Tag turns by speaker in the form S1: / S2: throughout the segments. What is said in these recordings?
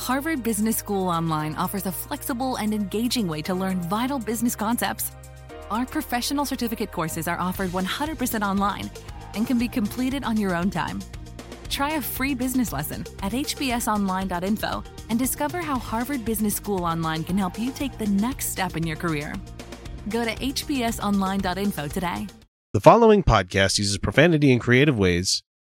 S1: Harvard Business School Online offers a flexible and engaging way to learn vital business concepts. Our professional certificate courses are offered 100% online and can be completed on your own time. Try a free business lesson at hbsonline.info and discover how Harvard Business School Online can help you take the next step in your career. Go to hbsonline.info today.
S2: The following podcast uses profanity in creative ways,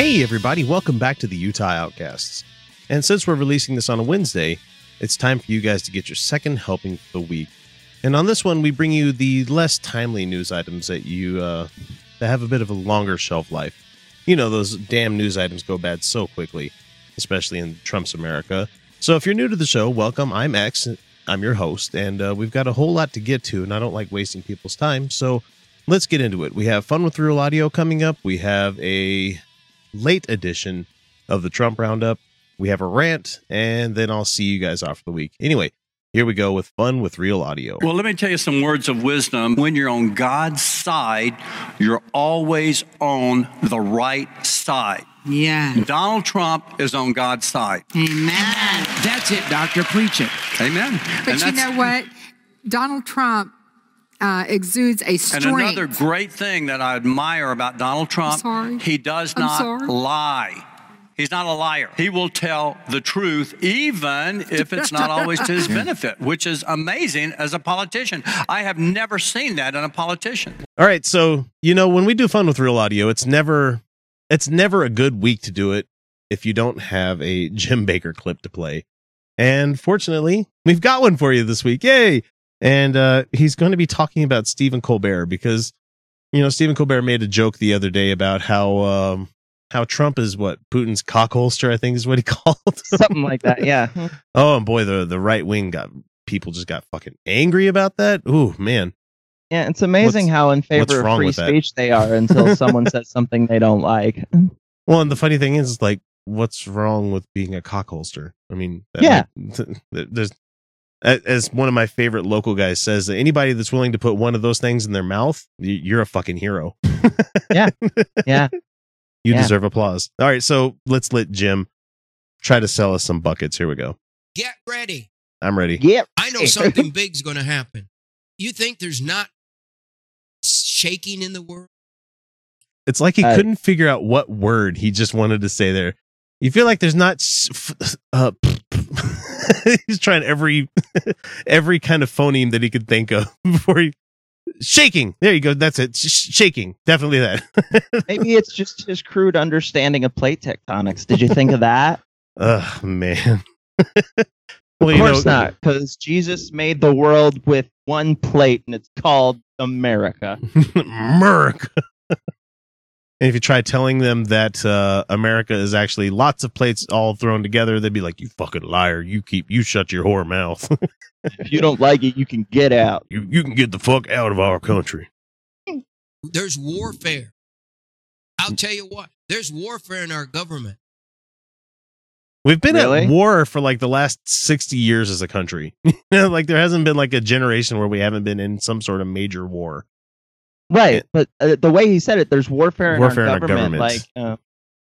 S2: Hey, everybody, welcome back to the Utah Outcasts. And since we're releasing this on a Wednesday, it's time for you guys to get your second helping for the week. And on this one, we bring you the less timely news items that you uh, that have a bit of a longer shelf life. You know, those damn news items go bad so quickly, especially in Trump's America. So if you're new to the show, welcome. I'm X. I'm your host, and uh, we've got a whole lot to get to, and I don't like wasting people's time. So let's get into it. We have fun with real audio coming up. We have a late edition of the Trump Roundup. We have a rant, and then I'll see you guys off for the week. Anyway, here we go with fun with real audio.
S3: Well, let me tell you some words of wisdom. When you're on God's side, you're always on the right side.
S4: Yeah.
S3: Donald Trump is on God's side.
S4: Amen.
S5: That's it, doctor. Preach it.
S3: Amen.
S6: But
S3: And
S6: you know what? Donald Trump uh, exudes a strength.
S3: And another great thing that I admire about Donald Trump, he does not lie. He's not a liar. He will tell the truth, even if it's not always to his benefit, which is amazing as a politician. I have never seen that in a politician.
S2: All right, so you know when we do fun with real audio, it's never it's never a good week to do it if you don't have a Jim Bakker clip to play. And fortunately, we've got one for you this week. Yay! And uh he's going to be talking about Stephen Colbert because you know Stephen Colbert made a joke the other day about how um how Trump is what Putin's cockholster, I think is what he called.
S7: something like that. Yeah.
S2: oh, and boy, the the right wing got people just got fucking angry about that. Ooh, man.
S7: Yeah, it's amazing
S2: What's-
S7: how in favor of free
S2: with that?
S7: speech they are until someone says something they don't like.
S2: Well, and the funny thing is, like, what's wrong with being a cockholster? I mean,
S7: Yeah.
S2: might- there's as one of my favorite local guys says, that anybody that's willing to put one of those things in their mouth, you're a fucking hero.
S7: Yeah. Yeah.
S2: You
S7: Yeah.
S2: deserve applause. All right, so let's let Jim try to sell us some buckets. Here we go.
S5: Get ready.
S2: I'm ready.
S7: Yep.
S5: I know something big's going to happen. You think there's not shaking in the world?
S2: It's like he
S7: Uh,
S2: couldn't figure out what word he just wanted to say there. You feel like there's not s- f- uh, he's trying every every kind of phoneme that he could think of before he shaking. There you go. That's it. Sh- shaking. Definitely that.
S7: Maybe it's just his crude understanding of plate tectonics. Did you think of that?
S2: oh man.
S7: Of
S2: well, you
S7: course
S2: know,
S7: not, because Jesus made the world with one plate, and it's called America.
S2: Merc. And if you try telling them that uh, America is actually lots of plates all thrown together, they'd be like, "You fucking liar! You keep you shut your whore mouth.
S7: if you don't like it, you can get out.
S2: you you can get the fuck out of our country."
S5: There's warfare. I'll tell you what, there's warfare in our government.
S2: We've been
S7: Really?
S2: at war for like the last 60 years as a country. Like there hasn't been like a generation where we haven't been in some sort of major war.
S7: Right, but uh, the way he said it, there's warfare in,
S2: Warfare in
S7: our,
S2: our
S7: government.
S2: government.
S7: Like, uh,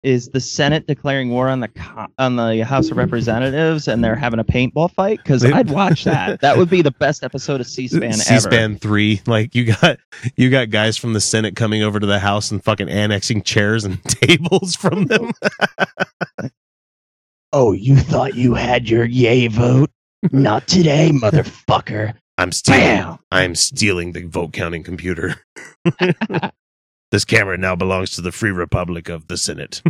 S7: is the Senate declaring war on the co- on the House of Representatives, and they're having a paintball fight? Because I'd watch that. That would be the best episode of C-SPAN ever.
S2: C-SPAN 3 like you got you got guys from the Senate coming over to the house and fucking annexing chairs and tables from them.
S7: Oh, you thought you had your yay vote? Not today, motherfucker.
S2: I'm stealing
S7: Bam!
S2: I'm stealing the vote counting computer. this camera now belongs to the Free Republic of the Senate.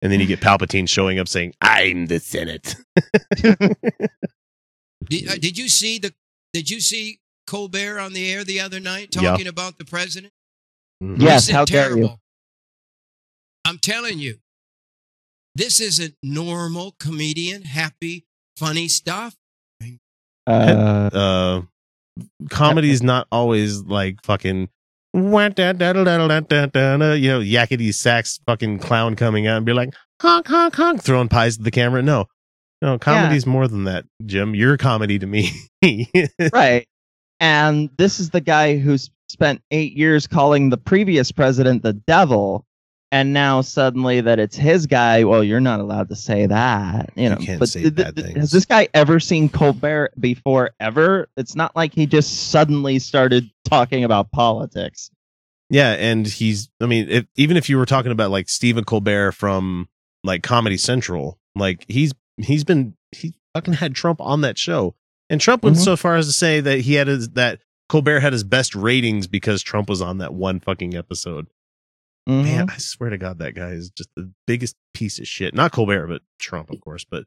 S2: and then you get Palpatine showing up saying, "I'm the Senate."
S5: Did, uh, did you see the? Did you see Colbert on the air the other night
S2: Yeah.
S5: talking about the president?
S2: Mhm.
S7: Yes,
S5: He said
S7: how dare you?
S5: terrible. I'm telling you, this isn't normal comedian, happy, funny stuff
S7: uh,
S2: uh comedy's not always like fucking you know yakety sax fucking clown coming out and be like honk honk honk throwing pies at the camera. No. No comedy's yeah. more than that jim. You're comedy to me.
S7: Right. And this is the guy who spent eight years calling the previous president the devil. And now suddenly that it's his guy, well, you're not allowed to say that. You know,
S2: can't
S7: but
S2: say
S7: th- th-
S2: bad
S7: th-
S2: things.
S7: has this guy ever seen Colbert before? Ever? It's not like he just suddenly started talking about politics.
S2: yeah and he's i mean if, even if you were talking about like stephen colbert from like comedy central like he's he's been he fucking had trump on that show and trump went
S7: Mhm.
S2: so far as to say that he had his that colbert had his best ratings because trump was on that one fucking episode
S7: Mhm.
S2: Man, I swear to God, that guy is just the biggest piece of shit. Not Colbert, but Trump, of course. But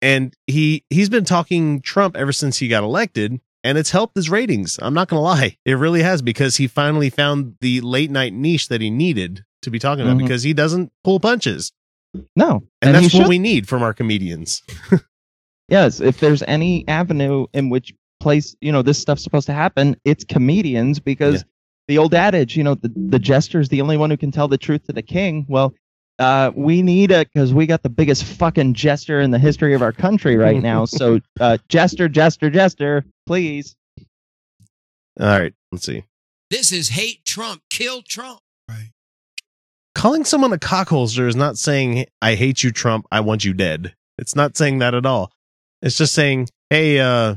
S2: and he he's been talking Trump ever since he got elected, and it's helped his ratings. I'm not gonna lie, it really has because he finally found the late night niche that he needed to be talking about
S7: Mhm.
S2: because he doesn't pull punches,
S7: No,
S2: and,
S7: he
S2: that's what
S7: should.
S2: we need from our comedians.
S7: yes if there's any avenue in which place you know this stuff's supposed to happen it's comedians because
S2: Yeah.
S7: The old adage you know the, the jester's the only one who can tell the truth to the king well uh, we need it because we got the biggest fucking jester in the history of our country right now so uh, jester jester jester please
S2: All right, let's see.
S5: This is hate Trump, kill Trump. Right.
S2: calling someone a cockholster is not saying I hate you, Trump. I want you dead. It's not saying that at all. It's just saying, hey, uh,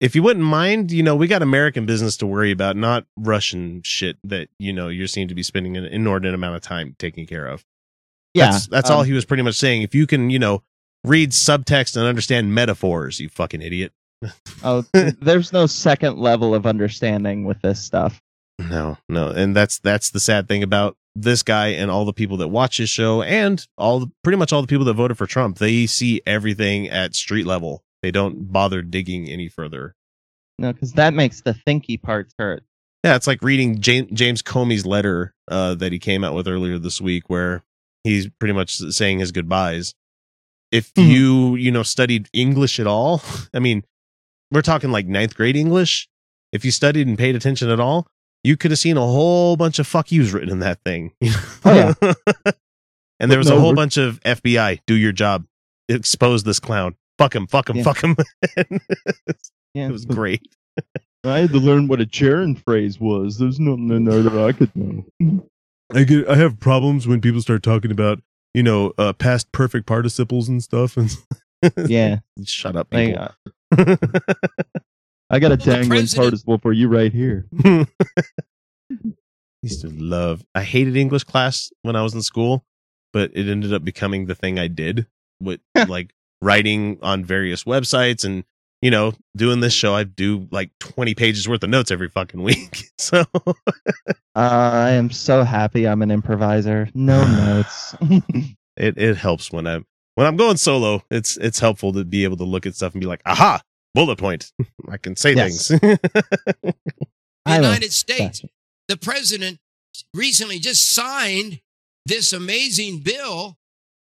S2: if you wouldn't mind, you know, we got American business to worry about, not Russian shit that you know you seem to be spending an inordinate amount of time taking care of.
S7: yeah
S2: that's, that's
S7: um,
S2: all he was pretty much saying. If you can, you know, read subtext and understand metaphors, you fucking idiot.
S7: oh there's no second level of understanding with this stuff
S2: No, no, and that's that's the sad thing about this guy and all the people that watch his show and all the, pretty much all the people that voted for Trump. They see everything at street level. They don't bother digging any further.
S7: no because that makes the thinky parts hurt
S2: Yeah, it's like reading James, Comey's letter uh, that he came out with earlier this week, where he's pretty much saying his goodbyes. If
S7: Mhm.
S2: you you know studied English at all, I mean, we're talking like ninth grade English. If you studied and paid attention at all, you could have seen a whole bunch of fuck yous written in that thing.
S7: Oh, yeah.
S2: and there was a whole bunch of FBI, do your job, expose this clown, fuck him, fuck him,
S7: Yeah.
S2: fuck him.
S7: yeah
S2: it was great.
S7: i had to learn what a gerund phrase was there's nothing in there that i could know
S2: I get I have problems when people start talking about you know uh, past perfect participles and stuff and
S7: yeah
S2: shut up
S7: Like,
S2: people.
S7: uh, I got a
S5: Well, the
S7: dangling
S5: president-
S7: participle for you right here.
S2: I used to love I hated English class when I was in school, but it ended up becoming the thing I did with like writing on various websites and you know doing this show I do like 20 pages worth of notes every fucking week. So
S7: Uh, I am so happy I'm an improviser. No notes.
S2: it it helps when I'm when I'm going solo. It's it's helpful to be able to look at stuff and be like, "Aha, bullet point. I can say
S7: Yes.
S2: things."
S5: The United States, the president recently just signed this amazing bill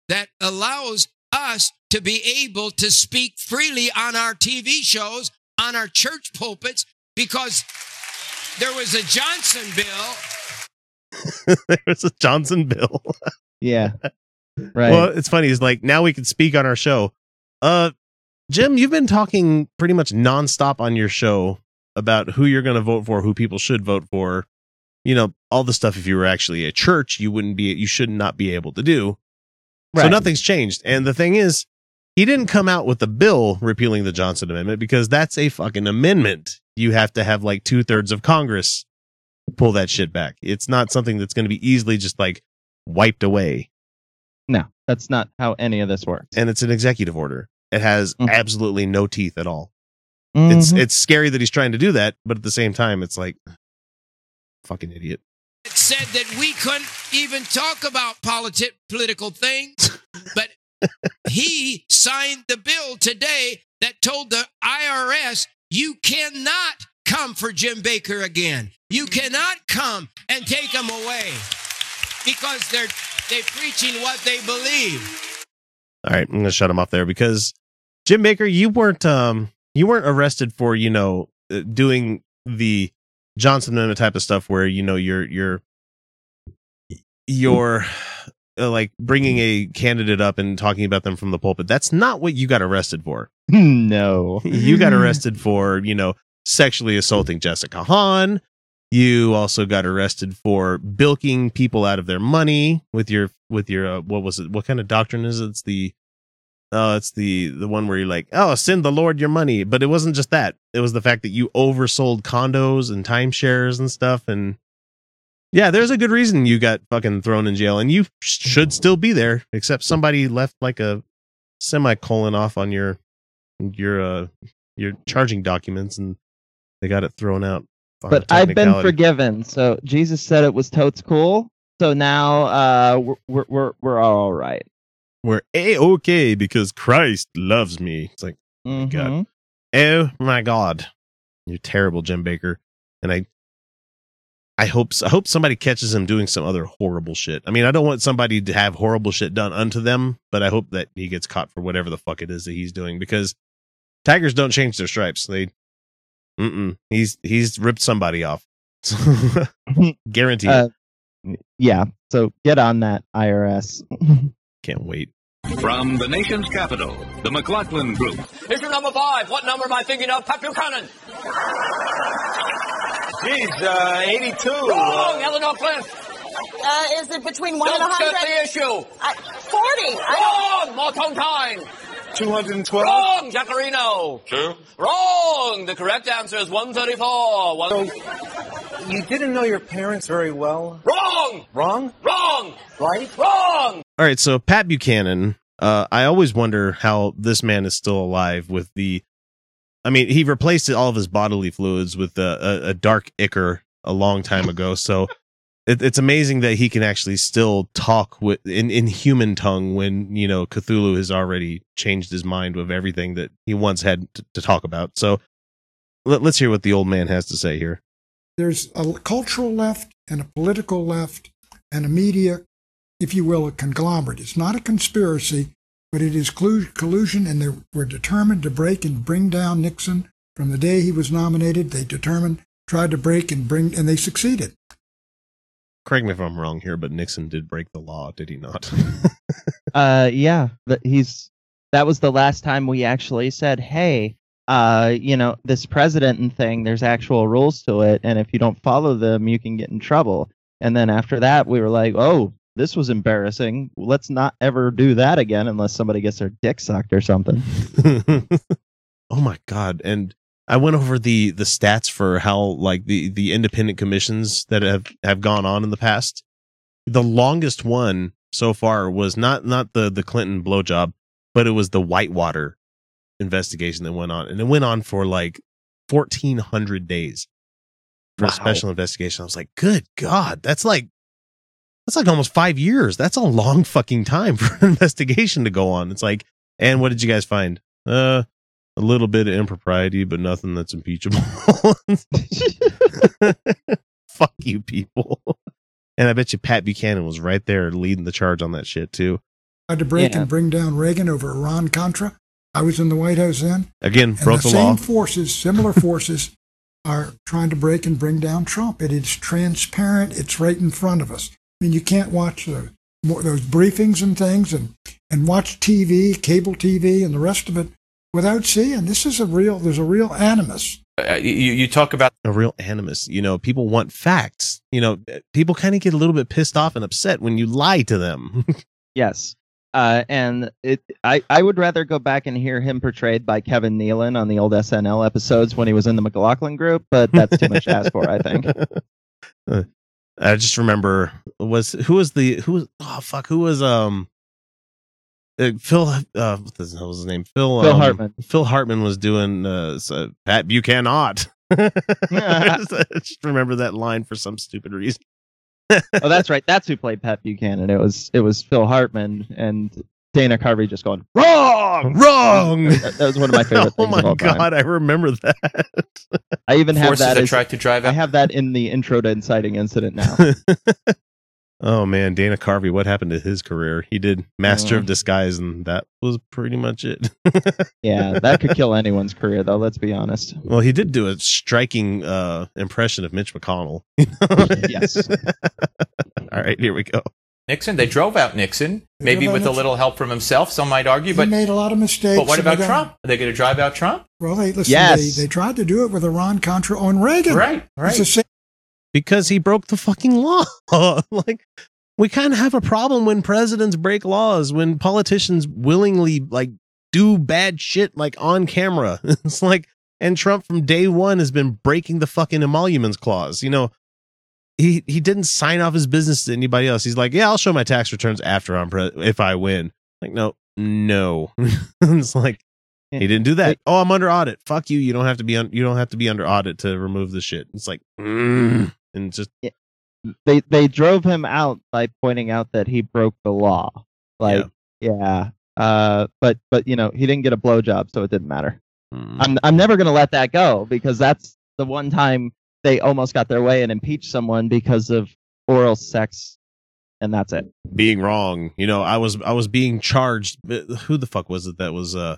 S5: that allows us to be able to speak freely on our TV shows, on our church pulpits, because there was a Johnson bill.
S2: there was a Johnson bill.
S7: yeah. Right.
S2: Well, it's funny. It's like now we can speak on our show. Uh, Jim, you've been talking pretty much nonstop on your show about who you're going to vote for, who people should vote for. You know, all the stuff. If you were actually a church, you wouldn't be. You should not be able to do. So nothing's changed. And the thing is, he didn't come out with the bill repealing the Johnson Amendment because that's a fucking amendment. You have to have like two thirds of Congress pull that shit back. It's not something that's going to be easily just like wiped away.
S7: no, that's not how any of this works.
S2: And it's an executive order. It has
S7: Mhm.
S2: absolutely no teeth at all. It's
S7: Mhm.
S2: it's scary that he's trying to do that, but at the same time, it's like fucking idiot.
S5: It said that we couldn't even talk about politi- political things, but he signed the bill today that told the IRS, you cannot come for Jim Bakker again. You cannot come and take him away because they're they're preaching what they believe.
S2: All right, I'm gonna shut him off there because Jim Bakker, you weren't um you weren't arrested for you know uh, doing the Johnson Amendment type of stuff where you know you're you're you're uh, like bringing a candidate up and talking about them from the pulpit. That's not what you got arrested for.
S7: no.
S2: You got arrested for you know sexually assaulting Jessica Hahn. You also got arrested for bilking people out of their money with your with your uh, what was it? What kind of doctrine is it? It's the Oh, it's the the one where you're like, oh, send the Lord your money. But it wasn't just that. It was the fact that you oversold condos and timeshares and stuff. And yeah, there's a good reason you got fucking thrown in jail, and you should still be there. Except somebody left like a semicolon off on your your uh your charging documents, and they got it thrown out.
S7: But I've been forgiven. So Jesus said it was totes cool. So now uh, we're, we're we're we're all right.
S2: We're a okay because Christ loves me. It's like. God.
S7: Mhm.
S2: Oh my god, you're terrible, Jim Bakker. And I, I hope I hope somebody catches him doing some other horrible shit. I mean, I don't want somebody to have horrible shit done unto them, but I hope that he gets caught for whatever the fuck it is that he's doing because tigers don't change their stripes. They, mm he's he's ripped somebody off. Guaranteed.
S7: Uh, Yeah. So get on that, IRS.
S2: Can't wait.
S4: From the nation's capital, the McLaughlin Group.
S8: Issue number five. What number am I thinking of? Pat Buchanan.
S9: Geez, uh, 82.
S8: Wrong. Eleanor Clift.
S10: Uh, is it between one and a
S8: Don't get
S10: hundred?
S8: the issue.
S10: I- Forty. I
S8: Wrong. Morton Time.
S9: 212.
S8: Wrong. Jaccarino.
S9: Two.
S8: Wrong. The correct answer is 134. One-
S9: You didn't know your parents very well.
S8: Wrong.
S9: Wrong?
S8: Wrong.
S9: Right?
S8: Wrong.
S2: All right, so Pat Buchanan, uh, I always wonder how this man is still alive with the. I mean, he replaced all of his bodily fluids with a, a, a dark ichor a long time ago. So it, it's amazing that he can actually still talk with in, in human tongue when you know Cthulhu has already changed his mind of everything that he once had to, to talk about. So let, let's hear what the old man has to say here.
S11: there's a cultural left and a political left and a media, if you will, a conglomerate. It's not a conspiracy, but it is collusion, and they were determined to break and bring down Nixon from the day he was nominated. They determined, tried to break and bring, and they succeeded.
S2: Correct me if I'm wrong here, but Nixon did break the law, did he not?
S7: Uh, yeah, but he's that was the last time we actually said, "Hey, uh, you know, this president and thing. There's actual rules to it, and if you don't follow them, you can get in trouble." And then after that, we were like, "Oh, this was embarrassing. Let's not ever do that again, unless somebody gets their dick sucked or something."
S2: oh my god! And I went over the the stats for how like the the independent commissions that have have gone on in the past. The longest one so far was not not the the Clinton blowjob, but it was the Whitewater investigation that went on, and it went on for like fourteen hundred days for a special investigation. I was like, good god, that's like that's like almost five years. That's a long fucking time for an investigation to go on. It's like, and what did you guys find? Uh, a little bit of impropriety, but nothing that's impeachable. Fuck you, people. And I bet you Pat Buchanan was right there leading the charge on that shit too.
S11: Tried to break
S7: Yeah.
S11: and bring down Reagan over Iran Contra. I was in the White House then.
S2: Again,
S11: And
S2: broke
S11: the
S2: the, law.
S11: same forces, similar forces, are trying to break and bring down Trump. It is transparent. It's right in front of us. I mean, you can't watch the, those briefings and things and, and watch TV, cable TV, and the rest of it without seeing. This is a real, there's a real animus.
S9: Uh, you, you talk about
S2: a real animus. You know, people want facts. You know, people kind of get a little bit pissed off and upset when you lie to them.
S7: Yes. Uh, and it, I, I would rather go back and hear him portrayed by Kevin Nealon on the old SNL episodes when he was in the McLaughlin group, but that's too much to ask for, I think.
S2: Uh, I just remember was who was the who was oh fuck who was um uh, Phil uh what the hell was his name Phil
S7: Phil
S2: um,
S7: Hartman.
S2: Phil Hartman was doing uh Pat Buchanan I just remember that line for some stupid reason.
S7: oh, that's right. That's who played Pat Buchanan. It was it was Phil Hartman, and Dana Carvey just going wrong,
S2: wrong.
S7: That, that was one of my favorite
S2: oh my
S7: of all time.
S2: god, I remember that.
S7: I even have
S9: Forces
S7: that.
S9: a
S7: as-
S9: truck to drive
S7: I have that in the intro to Inciting Incident now.
S2: oh man, Dana Carvey, what happened to his career? He did Master of
S7: Mm.
S2: Disguise, and that was pretty much it.
S7: yeah, that could kill anyone's career, though. Let's be honest.
S2: well, he did do a striking uh, impression of Mitch McConnell.
S7: Yes.
S2: All right, here we go.
S9: Nixon. They drove out Nixon,
S11: They
S9: maybe
S11: drove out
S9: with a little help from himself. Some might argue, but
S11: He
S9: but
S11: made a lot of mistakes.
S9: but what about
S11: got-
S9: Trump? Are they going to drive out Trump?
S11: Well, they listen.
S7: Yes.
S11: They, they tried to do it with Iran Contra on Reagan.
S9: Right, right.
S11: It's the same.
S2: because he broke the fucking law. like we kind of have a problem when presidents break laws, when politicians willingly like do bad shit like on camera. it's like and Trump from day 1 has been breaking the fucking emoluments clause. You know, he he didn't sign off his business to anybody else. He's like, "Yeah, I'll show my tax returns after I'm pre- if I win." Like, no, no. it's like he didn't do that. Oh, I'm under audit. Fuck you. You don't have to be on. You don't have to be under audit to remove the shit. It's like, mm, and just
S7: They they drove him out by pointing out that he broke the law. Like, yeah. Uh, but but you know he didn't get a blowjob, so it didn't matter.
S2: mm.
S7: I'm I'm never gonna let that go because that's the one time they almost got their way and impeached someone because of oral sex, and that's it.
S2: being wrong. You know, I was I was being charged. Who the fuck was it that was uh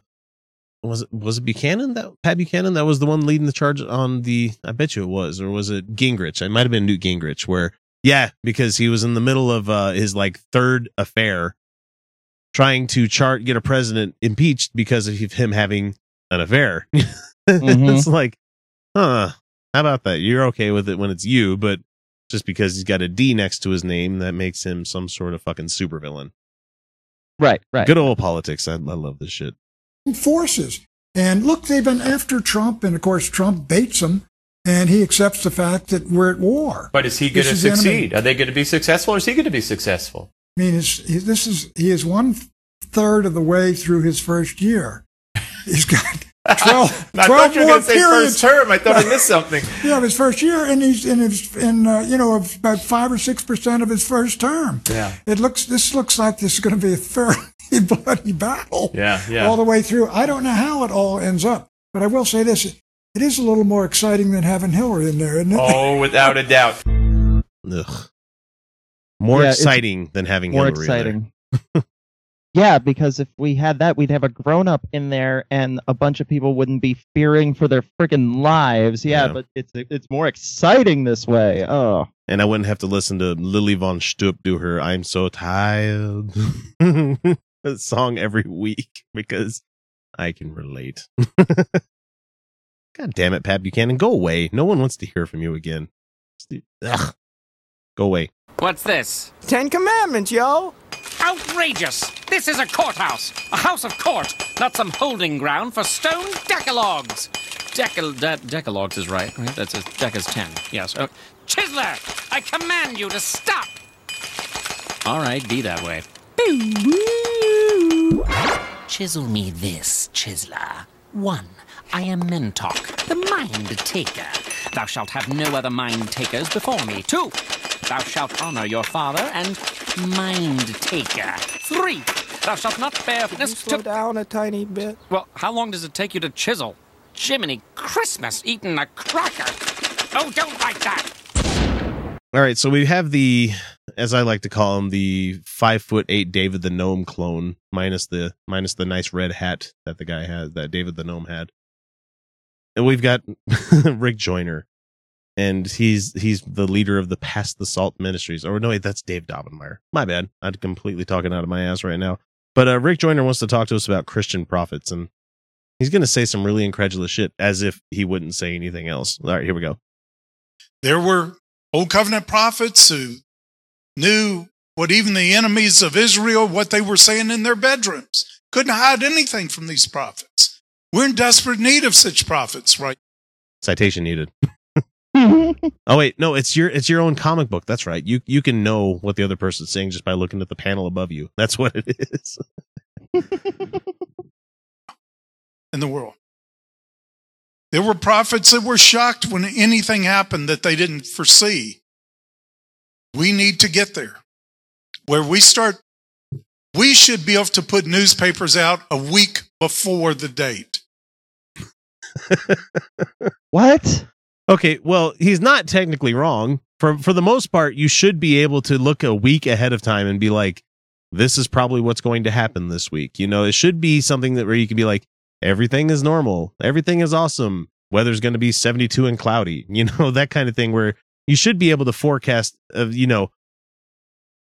S2: was it was it Buchanan that Pat Buchanan that was the one leading the charge on the I bet you it was or was it Gingrich? It might have been Newt Gingrich where yeah, because he was in the middle of uh his like third affair trying to chart get a president impeached because of him having an affair. it's like, huh, how about that? You're okay with it when it's you, but just because he's got a D next to his name, that makes him some sort of fucking supervillain.
S7: Right, right.
S2: Good old politics. I, I love this shit.
S11: forces. And look, they've been after Trump, and of course, Trump baits them, and he accepts the fact that we're at war.
S9: But is he going to
S11: is the enemy.
S9: succeed? Are they going to be successful, or is he going to be successful?
S11: I mean, it's, he, this is he is one third of the way through his first year. He's got 12,
S9: I
S11: 12
S9: thought you were
S11: more
S9: going to say
S11: periods.
S9: first term. I thought I missed something.
S11: Yeah, his first year, and he's in his in uh, you know about five or six percent of his first term.
S9: Yeah.
S11: It looks this looks like this is going to be a fairly bloody battle.
S9: Yeah, yeah.
S11: all the way through. I don't know how it all ends up, but I will say this: it is a little more exciting than having Hillary in there, isn't it?
S9: Oh, without a doubt.
S2: Ugh. More
S7: Yeah,
S2: exciting than having
S7: More
S2: Hillary in there.
S7: exciting. Yeah, because if we had that, we'd have a grown up in there, and a bunch of people wouldn't be fearing for their freaking lives. Yeah,
S2: Yeah.
S7: but it's it's more exciting this way. Oh,
S2: And I wouldn't have to listen to Lili von Shtupp do her "I'm so tired" song every week because I can relate. God damn it, Pat Buchanan, go away. No one wants to hear from you again. Ugh. Go away.
S12: What's this?
S13: Ten Commandments, yo.
S12: Outrageous! This is a courthouse, a house of court, not some holding ground for stone decalogues. Decal de- decalogues is right, right? That's a dec is ten. Yes. Uh, Chisler, I command you to stop. All right, be that way. Boo! Chisel me this, Chisler. One, I am Mentok, the mind taker. Thou shalt have no other mind takers before me. Two, thou shalt honor your father and mind taker. Three, thou shalt not bear
S13: Can you
S12: witness
S13: slow
S12: to.
S13: down a tiny bit?
S12: Well, how long does it take you to chisel? Jiminy Christmas, eating a cracker. Oh, don't like that.
S2: All right, so we have the, as I like to call him, the five foot eight David the Gnome clone, minus the minus the nice red hat that the guy has, that David the Gnome had, and we've got Rick Joyner, and he's he's the leader of the Pass the Salt Ministries. Or no, wait, that's Dave Daubenmire. My bad, I'm completely talking out of my ass right now. But uh, Rick Joyner wants to talk to us about Christian prophets, and he's going to say some really incredulous shit, as if he wouldn't say anything else. All right, here we go.
S14: There were Old Covenant prophets who knew what even the enemies of Israel, what they were saying in their bedrooms. Couldn't hide anything from these prophets. We're in desperate need of such prophets, right?
S2: Citation needed. oh wait, no, it's your it's your own comic book. That's right. You you can know what the other person's saying just by looking at the panel above you. That's what it is.
S14: in the world. There were prophets that were shocked when anything happened that they didn't foresee. We need to get there where we start we should be able to put newspapers out a week before the date.
S7: What?
S2: Okay, well, he's not technically wrong. For for the most part, you should be able to look a week ahead of time and be like, this is probably what's going to happen this week. You know, it should be something that where you can be like, everything is normal, everything is awesome. Weather's going to be 72 and cloudy. You know, that kind of thing where you should be able to forecast of, you know,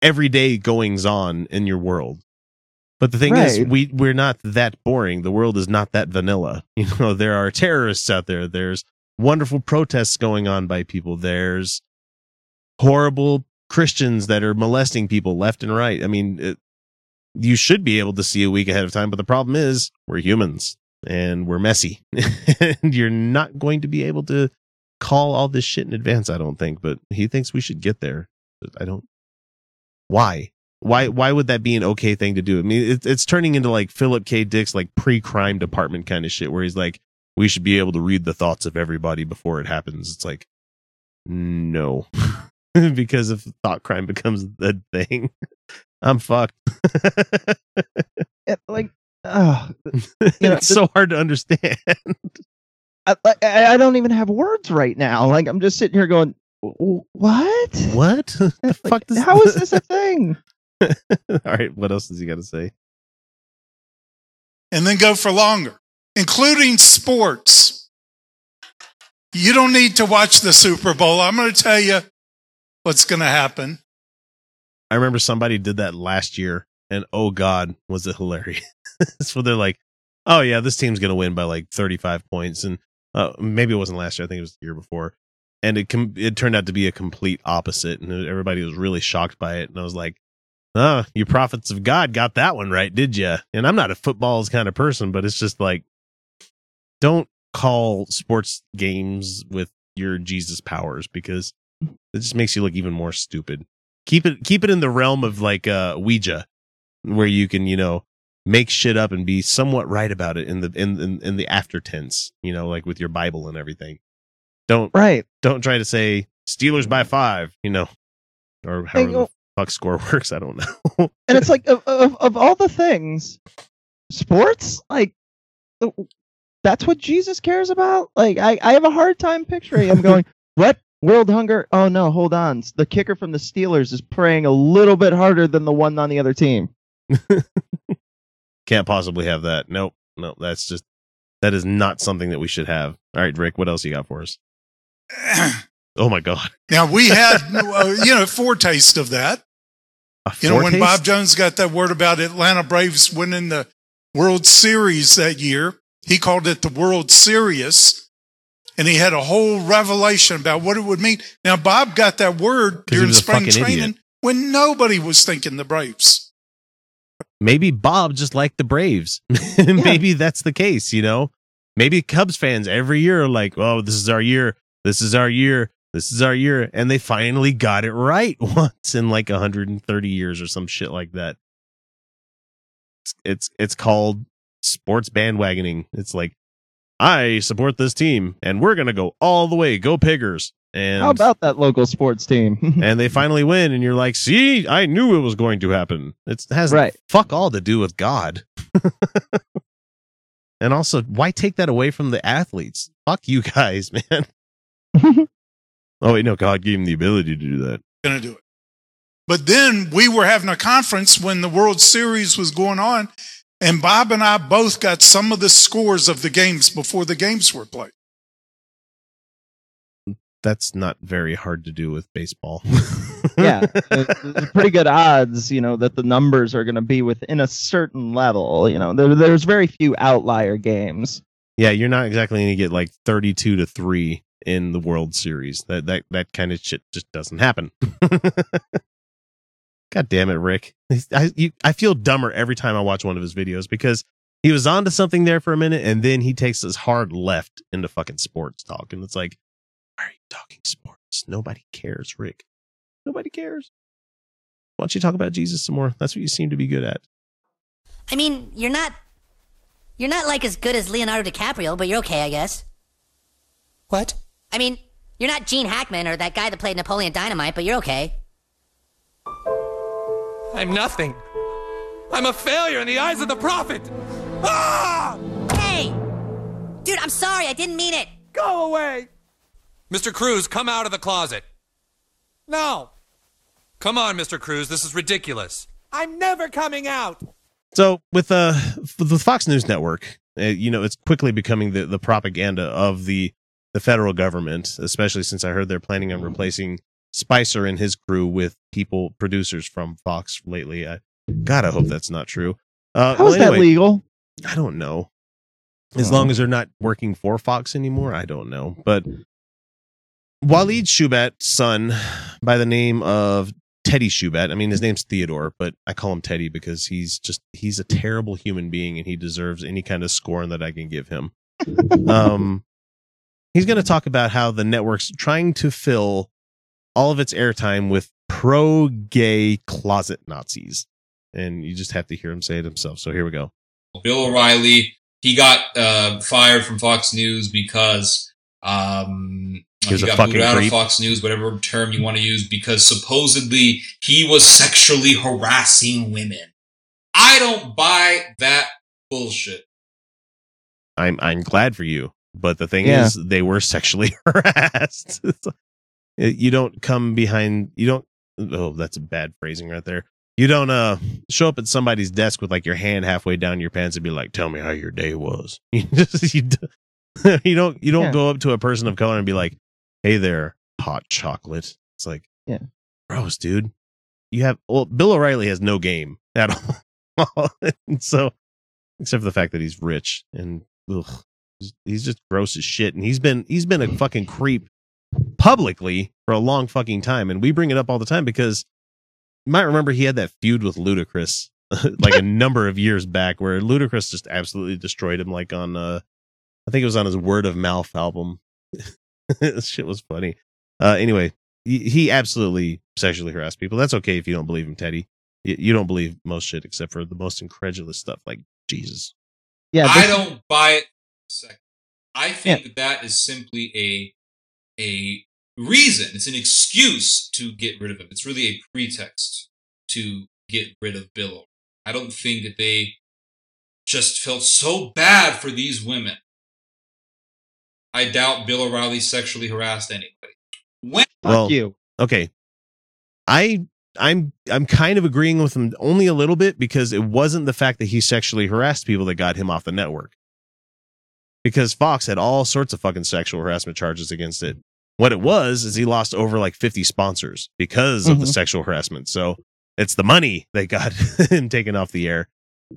S2: everyday goings on in your world. But the thing is, we we're not that boring. The world is not that vanilla. You know, there are terrorists out there. There's wonderful protests going on by people. There's horrible Christians that are molesting people left and right. I mean, it, you should be able to see a week ahead of time, but the problem is we're humans and we're messy, and you're not going to be able to call all this shit in advance. I don't think, but he thinks we should get there. I don't. Why? Why? Why would that be an okay thing to do? I mean, it, it's turning into like Philip K. Dick's like pre-crime department kind of shit, where he's like, we should be able to read the thoughts of everybody before it happens. It's like, no, because if thought crime becomes the thing, I'm fucked.
S7: It, like, oh, you know,
S2: it's so hard to understand.
S7: I, I, I don't even have words right now. Like, I'm just sitting here going, what?
S2: What? the fuck does
S7: How is this a thing?
S2: All right, what else does he got to say?
S14: and then go for longer, including sports. You don't need to watch the Super Bowl. I'm going to tell you what's going to happen.
S2: I remember somebody did that last year, and oh god, was it hilarious! so they're like, "Oh yeah, this team's gonna win by like 35 points," and uh, maybe it wasn't last year. I think it was the year before, and it com- it turned out to be a complete opposite, and everybody was really shocked by it. And I was like, "Oh, you prophets of God got that one right, did you?" And I'm not a footballs kind of person, but it's just like, don't call sports games with your Jesus powers because it just makes you look even more stupid. Keep it keep it in the realm of like uh ouija where you can you know make shit up and be somewhat right about it in the in in, in the after tense you know like with your bible and everything. Don't
S7: right.
S2: don't try to say steelers by five you know or however the fuck score works i don't know.
S7: And it's like, of, of, of all the things, sports, like, that's what Jesus cares about? Like, I, I have a hard time picturing him going, what? World hunger? Oh no, hold on. The kicker from the Steelers is praying a little bit harder than the one on the other team.
S2: can't possibly have that nope no that's just that is not something that we should have all right rick what else you got for us oh my god
S14: Now we had, uh, you know, foretaste of that.
S2: A
S14: You know, when? Bob Jones got that word about Atlanta Braves winning the World Series that year, he called it the World Series. And he had a whole revelation about what it would mean. Now, Bob got that word during spring training
S2: idiot.
S14: when nobody was thinking the Braves.
S2: maybe Bob just liked the Braves. maybe that's the case, you know? Maybe Cubs fans every year are like, oh, this is our year. This is our year. This is our year. And they finally got it right once in like 130 years or some shit like that. It's it's, it's called sports bandwagoning. It's like, I support this team and we're going to go all the way. Go Piggers. And
S7: How about that local sports team?
S2: and they finally win, and you're like, "See, I knew it was going to happen." It has
S7: Right.
S2: fuck all to do with God. and also, why take that away from the athletes? Fuck you guys, man. oh wait, no, God gave him the ability to do that.
S14: Going to do it. But then we were having a conference when the World Series was going on, and Bob and I both got some of the scores of the games before the games were played.
S2: That's not very hard to do with baseball.
S7: yeah, there's there's pretty good odds, you know, that the numbers are going to be within a certain level. You know, there, there's very few outlier games.
S2: yeah, you're not exactly going to get like 32 to three in the World Series. That that that kind of shit just doesn't happen. God damn it, Rick! I you, I feel dumber every time I watch one of his videos because he was onto something there for a minute, and then he takes this hard left into fucking sports talk, and it's like, why are you talking sports? Nobody cares, Rick. Nobody cares. Why don't you talk about Jesus some more? That's what you seem to be good at.
S15: I mean, you're not. You're not like as good as Leonardo DiCaprio, but you're okay, I guess.
S13: What?
S15: I mean, you're not Gene Hackman or that guy that played Napoleon Dynamite, but you're okay.
S13: I'm nothing.
S16: I'm a failure in the eyes of the prophet. Ah!
S15: Hey! Dude, I'm sorry. I didn't mean it.
S16: Go away. Mr. Cruz, come out of the closet. No. Come on, Mr. Cruz. This is ridiculous. I'm never coming out.
S2: So with uh the Fox News network, uh, you know, it's quickly becoming the the propaganda of the the federal government, especially since I heard they're planning on replacing Spicer and his crew with people producers from Fox lately. I God, I hope that's not true. Uh,
S7: How is
S2: well,
S7: that
S2: anyway,
S7: legal?
S2: I don't know. As
S7: Oh.
S2: long as they're not working for Fox anymore, I don't know. But Walid Shoebat's son, by the name of Teddy Shoebat, I mean his name's Theodore, but I call him Teddy because he's just he's a terrible human being and he deserves any kind of scorn that I can give him. um, he's going to talk about how the network's trying to fill all of its airtime with pro-gay closet Nazis, and you just have to hear him say it himself. So here we go.
S17: Bill O'Reilly, he got uh, fired from Fox News because um,
S2: He
S17: he got
S2: fucking
S17: booted out
S2: creep.
S17: of Fox News, whatever term you want to use, because supposedly he was sexually harassing women. I don't buy that bullshit.
S2: I'm I'm glad for you, but the thing
S17: Yeah.
S2: is, they were sexually harassed. you don't come behind. You don't. Oh, that's a bad phrasing right there. You don't uh show up at somebody's desk with like your hand halfway down your pants and be like, "Tell me how your day was." You just you, d- you don't you don't
S7: Yeah.
S2: go up to a person of color and be like, "Hey there, hot chocolate." It's like,
S7: Yeah.
S2: gross, dude. You have well, Bill O'Reilly has no game at all. and so, except for the fact that he's rich and ugh, he's- he's just gross as shit. And he's been he's been a fucking creep publicly for a long fucking time. And we bring it up all the time because you might remember he had that feud with Ludacris like a number of years back where Ludacris just absolutely destroyed him like on uh I think it was on his Word of Mouth album. this shit was funny. Uh anyway, he, he absolutely sexually harassed people. That's okay if you don't believe him, Teddy. You, you don't believe most shit except for the most incredulous stuff like Jesus.
S7: Yeah,
S17: I don't buy it. for a second. I think that that is simply a a reason. It's an excuse to get rid of him. It's really a pretext to get rid of Bill. I don't think that they just felt so bad for these women. I doubt Bill O'Reilly sexually harassed anybody. When
S2: well, Okay. I I'm I'm kind of agreeing with him only a little bit because it wasn't the fact that he sexually harassed people that got him off the network. Because Fox had all sorts of fucking sexual harassment charges against it. What it was is he lost over like 50 sponsors because of the
S7: Mhm.
S2: sexual harassment. So it's the money that got him taken off the air,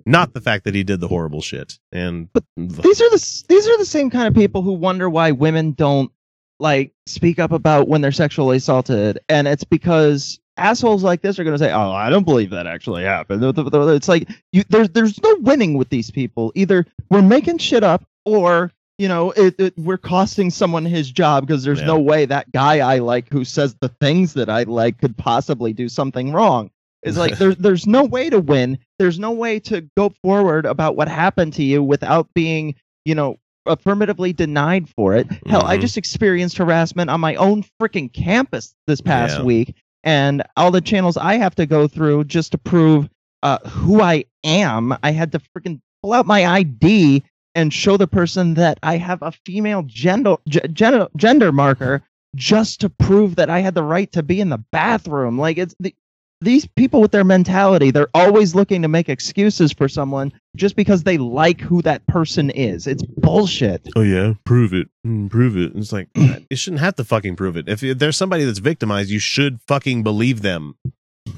S2: not the fact that he did the horrible shit. And but
S7: these are the these are the same kind of people who wonder why women don't like speak up about when they're sexually assaulted, and it's because assholes like this are going to say, "Oh, I don't believe that actually happened." It's like you, there's there's no winning with these people. Either we're making shit up, or you know, it, it, we're costing someone his job because there's
S2: Yeah.
S7: no way that guy I like who says the things that I like could possibly do something wrong. It's like there's there's no way to win. There's no way to go forward about what happened to you without being, you know, affirmatively denied for it. Hell, I
S2: Mhm.
S7: just experienced harassment on my own freaking campus this past
S2: Yeah.
S7: week, and all the channels I have to go through just to prove uh, who I am. I had to freaking pull out my ID and show the person that I have a female gender gender, gender marker just to prove that I had the right to be in the bathroom. Like it's the, these people with their mentality, they're always looking to make excuses for someone just because they like who that person is. It's bullshit.
S2: Oh yeah, prove it, Mm, prove it. It's like you shouldn't have to fucking prove it. If there's somebody that's victimized, you should fucking believe them.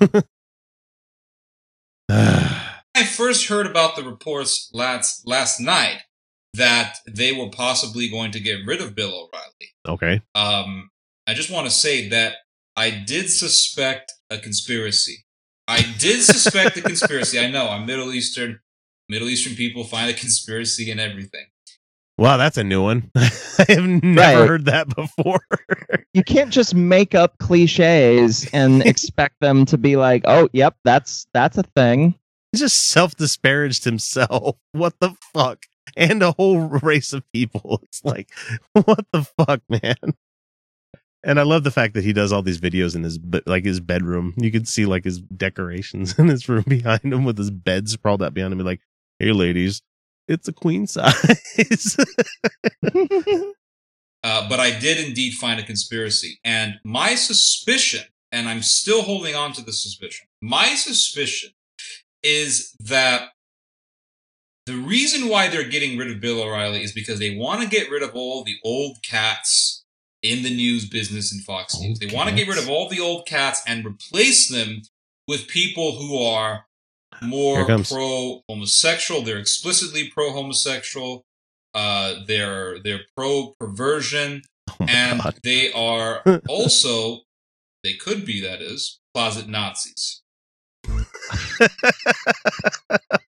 S17: I first heard about the reports last last night that they were possibly going to get rid of Bill O'Reilly.
S2: Okay.
S17: Um, I just want to say that I did suspect a conspiracy. I did suspect a conspiracy. I know I'm Middle Eastern. Middle Eastern people find a conspiracy in everything.
S2: Wow, that's a new one. I have never
S7: Right.
S2: heard that before.
S7: You can't just make up cliches and expect them to be like, "Oh, yep, that's that's a thing."
S2: Just self disparaged himself. What the fuck? And a whole race of people. It's like, what the fuck, man? And I love the fact that he does all these videos in his like his bedroom. You can see like his decorations in his room behind him with his bed sprawled out behind him. Like, hey, ladies, it's a queen size.
S17: Uh, but I did indeed find a conspiracy. And my suspicion, and I'm still holding on to the suspicion, my suspicion is that the reason why they're getting rid of Bill O'Reilly is because they want to get rid of all the old cats in the news business in Fox News. They want to get rid of all the old cats and replace them with people who are more pro homosexual. They're explicitly pro homosexual. Uh, they're they're pro perversion,
S2: Oh
S17: and they are also they could be that is closet Nazis.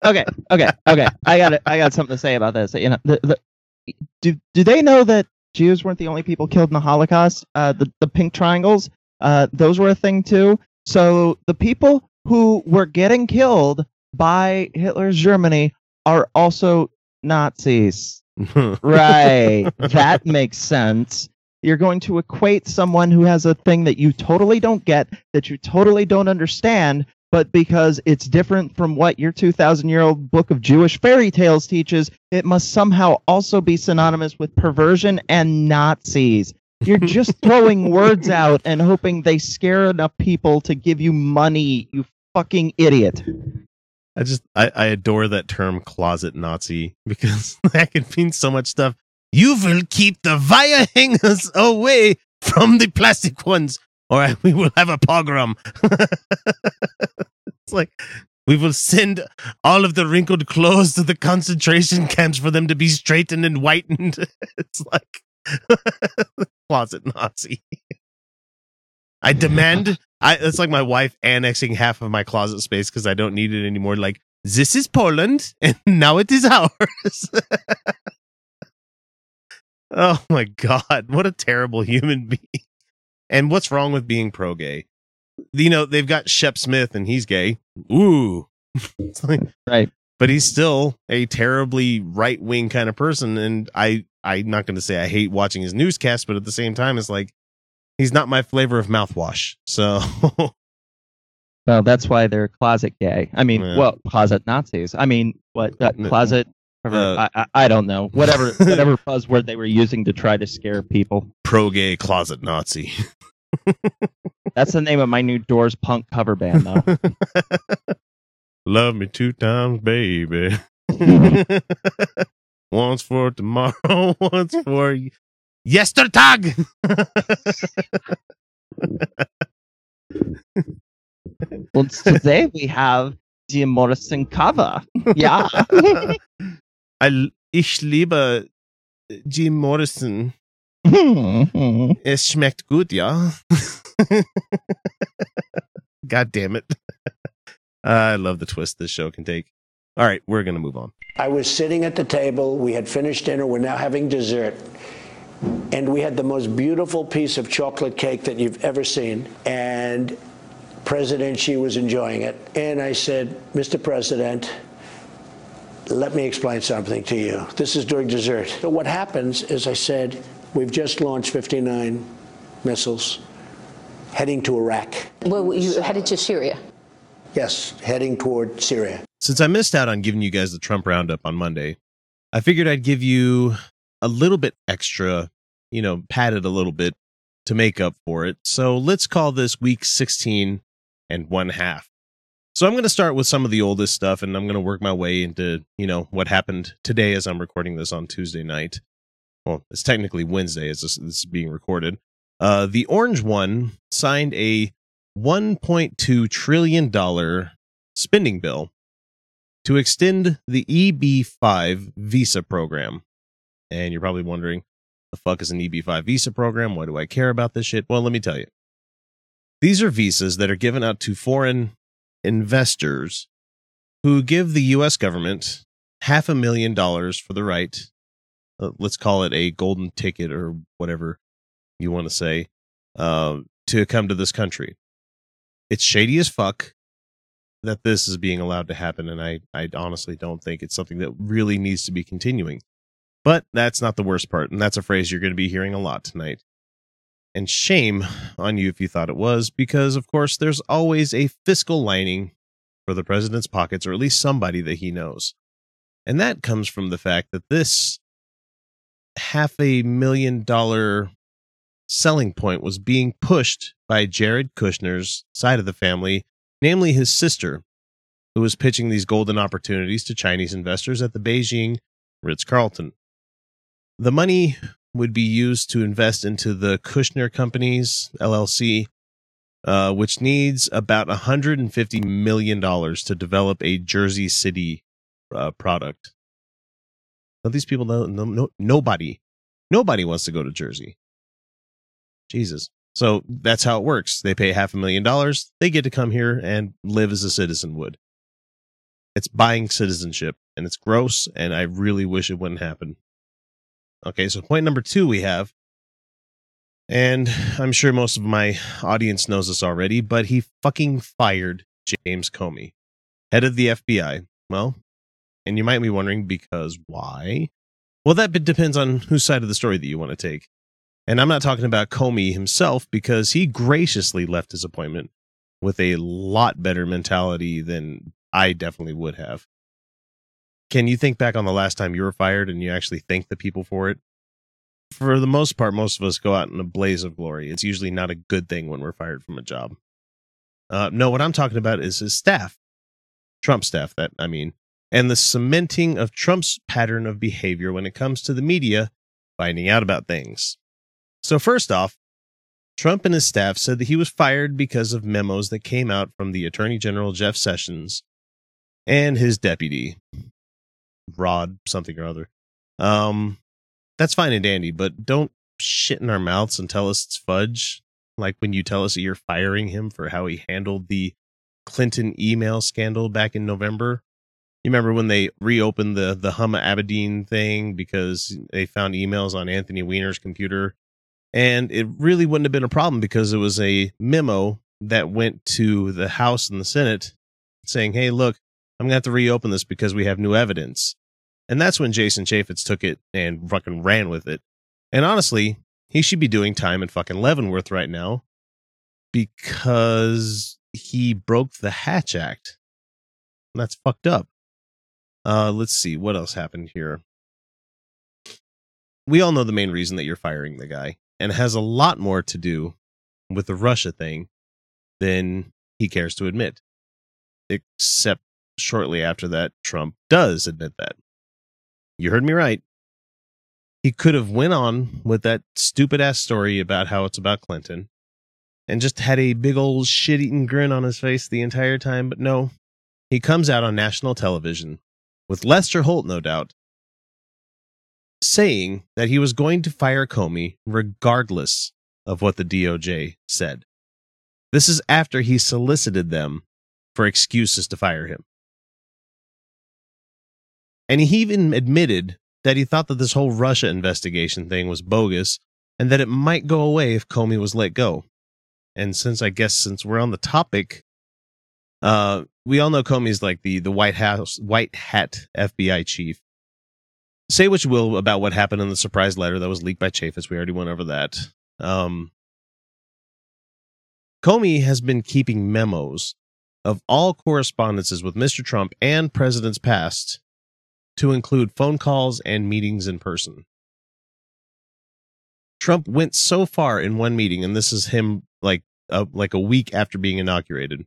S7: Okay, okay, okay. I got it. I got something to say about this. You know, the, the, do do they know that Jews weren't the only people killed in the Holocaust? Uh, the the pink triangles, uh, those were a thing too. So the people who were getting killed by Hitler's Germany are also Nazis. right. That makes sense. You're going to equate someone who has a thing that you totally don't get, that you totally don't understand, but because it's different from what your 2,000 year old book of Jewish fairy tales teaches, it must somehow also be synonymous with perversion and Nazis. You're just throwing words out and hoping they scare enough people to give you money, you fucking idiot.
S2: I just I, I adore that term closet Nazi because that can mean so much stuff. You will keep the wire hangers away from the plastic ones, or we will have a pogrom. it's like we will send all of the wrinkled clothes to the concentration camps for them to be straightened and whitened. it's like closet Nazi. I demand. I it's like my wife annexing half of my closet space because I don't need it anymore. Like this is Poland, and now it is ours. oh my god, what a terrible human being! And what's wrong with being pro gay? You know they've got Shep Smith, and he's gay. Ooh, like-
S7: right.
S2: But he's still a terribly right wing kind of person, and I I'm not going to say I hate watching his newscast, but at the same time, it's like he's not my flavor of mouthwash. So
S7: Well, that's why they're closet gay. I mean,
S2: Yeah.
S7: well, closet Nazis. I mean, what uh, closet?
S2: Uh,
S7: I, I, I don't know. Whatever, whatever buzzword they were using to try to scare people.
S2: pro gay closet Nazi.
S7: That's the name of my new Doors punk cover band, though.
S2: Love me two times, baby. once for tomorrow, once for yesterday.
S7: well, today we have the Morrison cover. Yeah.
S2: I, ich liebe äh, Jim Morrison. Es schmeckt gut, ja. God damn it. I love the twist this show can take. All right, we're going to move on.
S18: I was sitting at the table. We had finished dinner. We're now having dessert. And we had the most beautiful piece of chocolate cake that you've ever seen. And President Xi was enjoying it. And I said, Mr. President, let me explain something to you. This is during dessert. So what happens is I said, we've just launched 59 missiles heading to Iraq.
S19: Well, you headed to Syria.
S18: Yes, heading toward Syria.
S2: Since I missed out on giving you guys the Trump roundup on Monday, I figured I'd give you a little bit extra, you know, padded a little bit to make up for it. So let's call this week 16 and one half. So I'm going to start with some of the oldest stuff and I'm going to work my way into, you know, what happened today as I'm recording this on Tuesday night. Well, it's technically Wednesday as this, this is being recorded. Uh, the orange one signed a $1.2 trillion spending bill to extend the EB5 visa program. And you're probably wondering, the fuck is an EB5 visa program? Why do I care about this shit? Well, let me tell you. These are visas that are given out to foreign investors who give the US government half a million dollars for the right, uh, let's call it a golden ticket or whatever you want to say, uh, to come to this country. It's shady as fuck that this is being allowed to happen, and I, I honestly don't think it's something that really needs to be continuing. But that's not the worst part, and that's a phrase you're going to be hearing a lot tonight. And shame on you if you thought it was, because of course there's always a fiscal lining for the president's pockets, or at least somebody that he knows. And that comes from the fact that this half a million dollar selling point was being pushed by Jared Kushner's side of the family, namely his sister, who was pitching these golden opportunities to Chinese investors at the Beijing Ritz Carlton. The money would be used to invest into the Kushner Companies, LLC, uh, which needs about $150 million to develop a Jersey City uh, product. Now, these people know, no, no, nobody, nobody wants to go to Jersey. Jesus. So that's how it works. They pay half a million dollars. They get to come here and live as a citizen would. It's buying citizenship and it's gross. And I really wish it wouldn't happen. Okay. So point number two we have, and I'm sure most of my audience knows this already, but he fucking fired James Comey, head of the FBI. Well, and you might be wondering because why? Well, that depends on whose side of the story that you want to take. And I'm not talking about Comey himself because he graciously left his appointment with a lot better mentality than I definitely would have. Can you think back on the last time you were fired and you actually thank the people for it? For the most part, most of us go out in a blaze of glory. It's usually not a good thing when we're fired from a job. Uh, no, what I'm talking about is his staff, Trump staff, that I mean, and the cementing of Trump's pattern of behavior when it comes to the media finding out about things. So, first off, Trump and his staff said that he was fired because of memos that came out from the Attorney General Jeff Sessions and his deputy, Rod something or other. Um, that's fine and dandy, but don't shit in our mouths and tell us it's fudge. Like when you tell us that you're firing him for how he handled the Clinton email scandal back in November. You remember when they reopened the the Huma Abedin thing because they found emails on Anthony Weiner's computer and it really wouldn't have been a problem because it was a memo that went to the House and the Senate saying, hey, look, I'm to have to reopen this because we have new evidence. And that's when Jason Chaffetz took it and fucking ran with it. And honestly, he should be doing time in fucking Leavenworth right now because he broke the Hatch Act. And that's fucked up. Uh, let's see what else happened here. We all know the main reason that you're firing the guy and has a lot more to do with the Russia thing than he cares to admit. Except shortly after that, Trump does admit that. You heard me right. He could have went on with that stupid ass story about how it's about Clinton and just had a big old shit eating grin on his face the entire time, but no. He comes out on national television with Lester Holt, no doubt, saying that he was going to fire Comey regardless of what the DOJ said. This is after he solicited them for excuses to fire him. And he even admitted that he thought that this whole Russia investigation thing was bogus and that it might go away if Comey was let go. And since I guess since we're on the topic, uh, we all know Comey's like the the White House White Hat FBI chief, say what you will about what happened in the surprise letter that was leaked by Chaffetz. We already went over that. Um, Comey has been keeping memos of all correspondences with Mr. Trump and presidents past to include phone calls and meetings in person. Trump went so far in one meeting, and this is him like a, like a week after being inaugurated,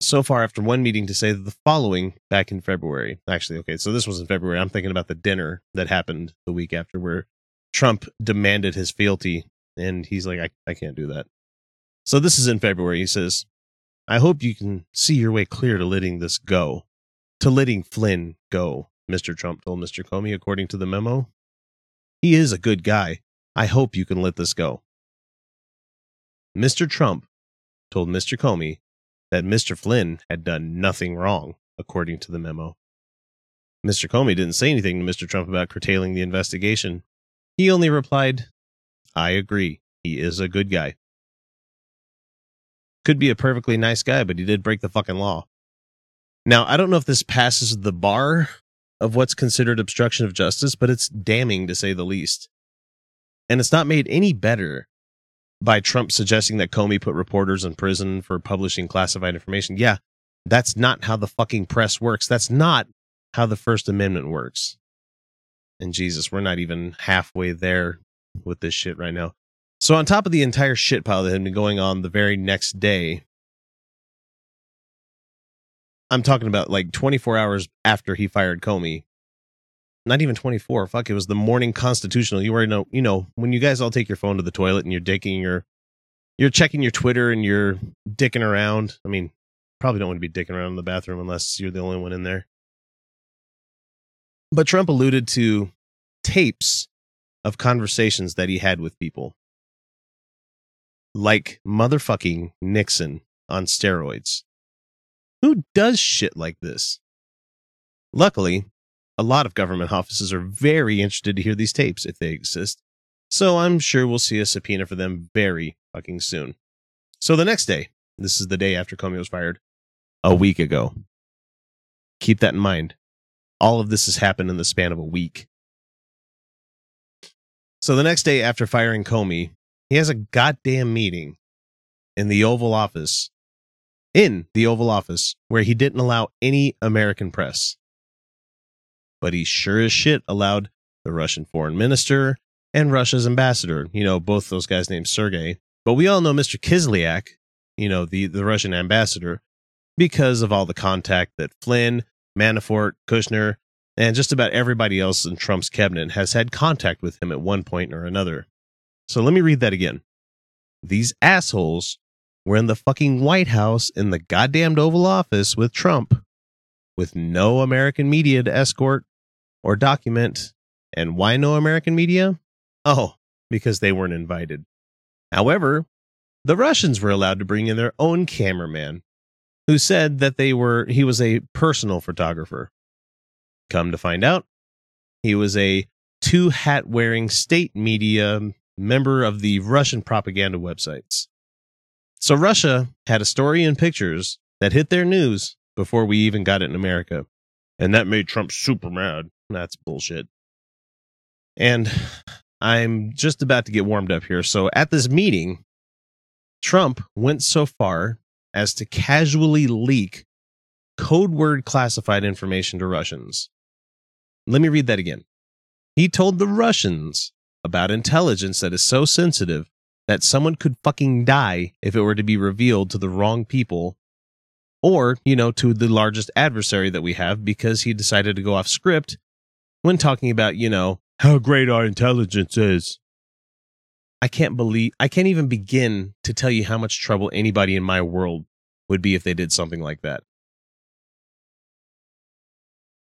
S2: so far after one meeting to say that the following back in February. Actually, okay, so this was in February. I'm thinking about the dinner that happened the week after where Trump demanded his fealty and he's like, I, I can't do that. So this is in February. He says, I hope you can see your way clear to letting this go, to letting Flynn go, Mr. Trump told Mr. Comey, according to the memo. He is a good guy. I hope you can let this go. Mr. Trump told Mr. Comey that Mr. Flynn had done nothing wrong, according to the memo. Mr. Comey didn't say anything to Mr. Trump about curtailing the investigation. He only replied, I agree. He is a good guy. Could be a perfectly nice guy, but he did break the fucking law. Now, I don't know if this passes the bar of what's considered obstruction of justice, but it's damning to say the least. And it's not made any better by Trump suggesting that Comey put reporters in prison for publishing classified information. Yeah, that's not how the fucking press works. That's not how the First Amendment works. And Jesus, we're not even halfway there with this shit right now. So, on top of the entire shit pile that had been going on the very next day, I'm talking about like 24 hours after he fired Comey. Not even 24. Fuck, it was the morning constitutional. You already know, you know, when you guys all take your phone to the toilet and you're dicking your, you're checking your Twitter and you're dicking around. I mean, probably don't want to be dicking around in the bathroom unless you're the only one in there. But Trump alluded to tapes of conversations that he had with people. Like motherfucking Nixon on steroids. Who does shit like this? Luckily, a lot of government offices are very interested to hear these tapes if they exist. So I'm sure we'll see a subpoena for them very fucking soon. So the next day, this is the day after Comey was fired, a week ago. Keep that in mind. All of this has happened in the span of a week. So the next day after firing Comey, he has a goddamn meeting in the Oval Office, in the Oval Office, where he didn't allow any American press. But he sure as shit allowed the Russian foreign minister and Russia's ambassador, you know, both those guys named Sergei. But we all know Mr. Kislyak, you know, the, the Russian ambassador, because of all the contact that Flynn, Manafort, Kushner, and just about everybody else in Trump's cabinet has had contact with him at one point or another. So let me read that again. These assholes were in the fucking White House in the goddamned Oval Office with Trump, with no American media to escort or document. And why no American media? Oh, because they weren't invited. However, the Russians were allowed to bring in their own cameraman, who said that they were he was a personal photographer. Come to find out, he was a two hat wearing state media member of the Russian propaganda websites. So Russia had a story and pictures that hit their news before we even got it in America. And that made Trump super mad. That's bullshit. And I'm just about to get warmed up here. So at this meeting, Trump went so far as to casually leak code word classified information to Russians. Let me read that again. He told the Russians about intelligence that is so sensitive that someone could fucking die if it were to be revealed to the wrong people or, you know, to the largest adversary that we have because he decided to go off script when talking about, you know, how great our intelligence is. I can't believe, I can't even begin to tell you how much trouble anybody in my world would be if they did something like that.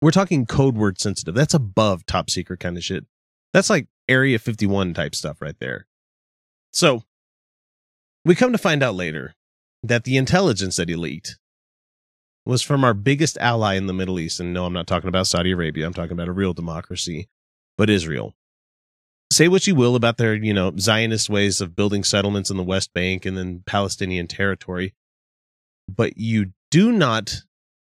S2: We're talking code word sensitive. That's above top secret kind of shit. That's like Area 51 type stuff right there. So, we come to find out later that the intelligence that he leaked was from our biggest ally in the Middle East. And no, I'm not talking about Saudi Arabia. I'm talking about a real democracy, but Israel. Say what you will about their, you know, Zionist ways of building settlements in the West Bank and then Palestinian territory, but you do not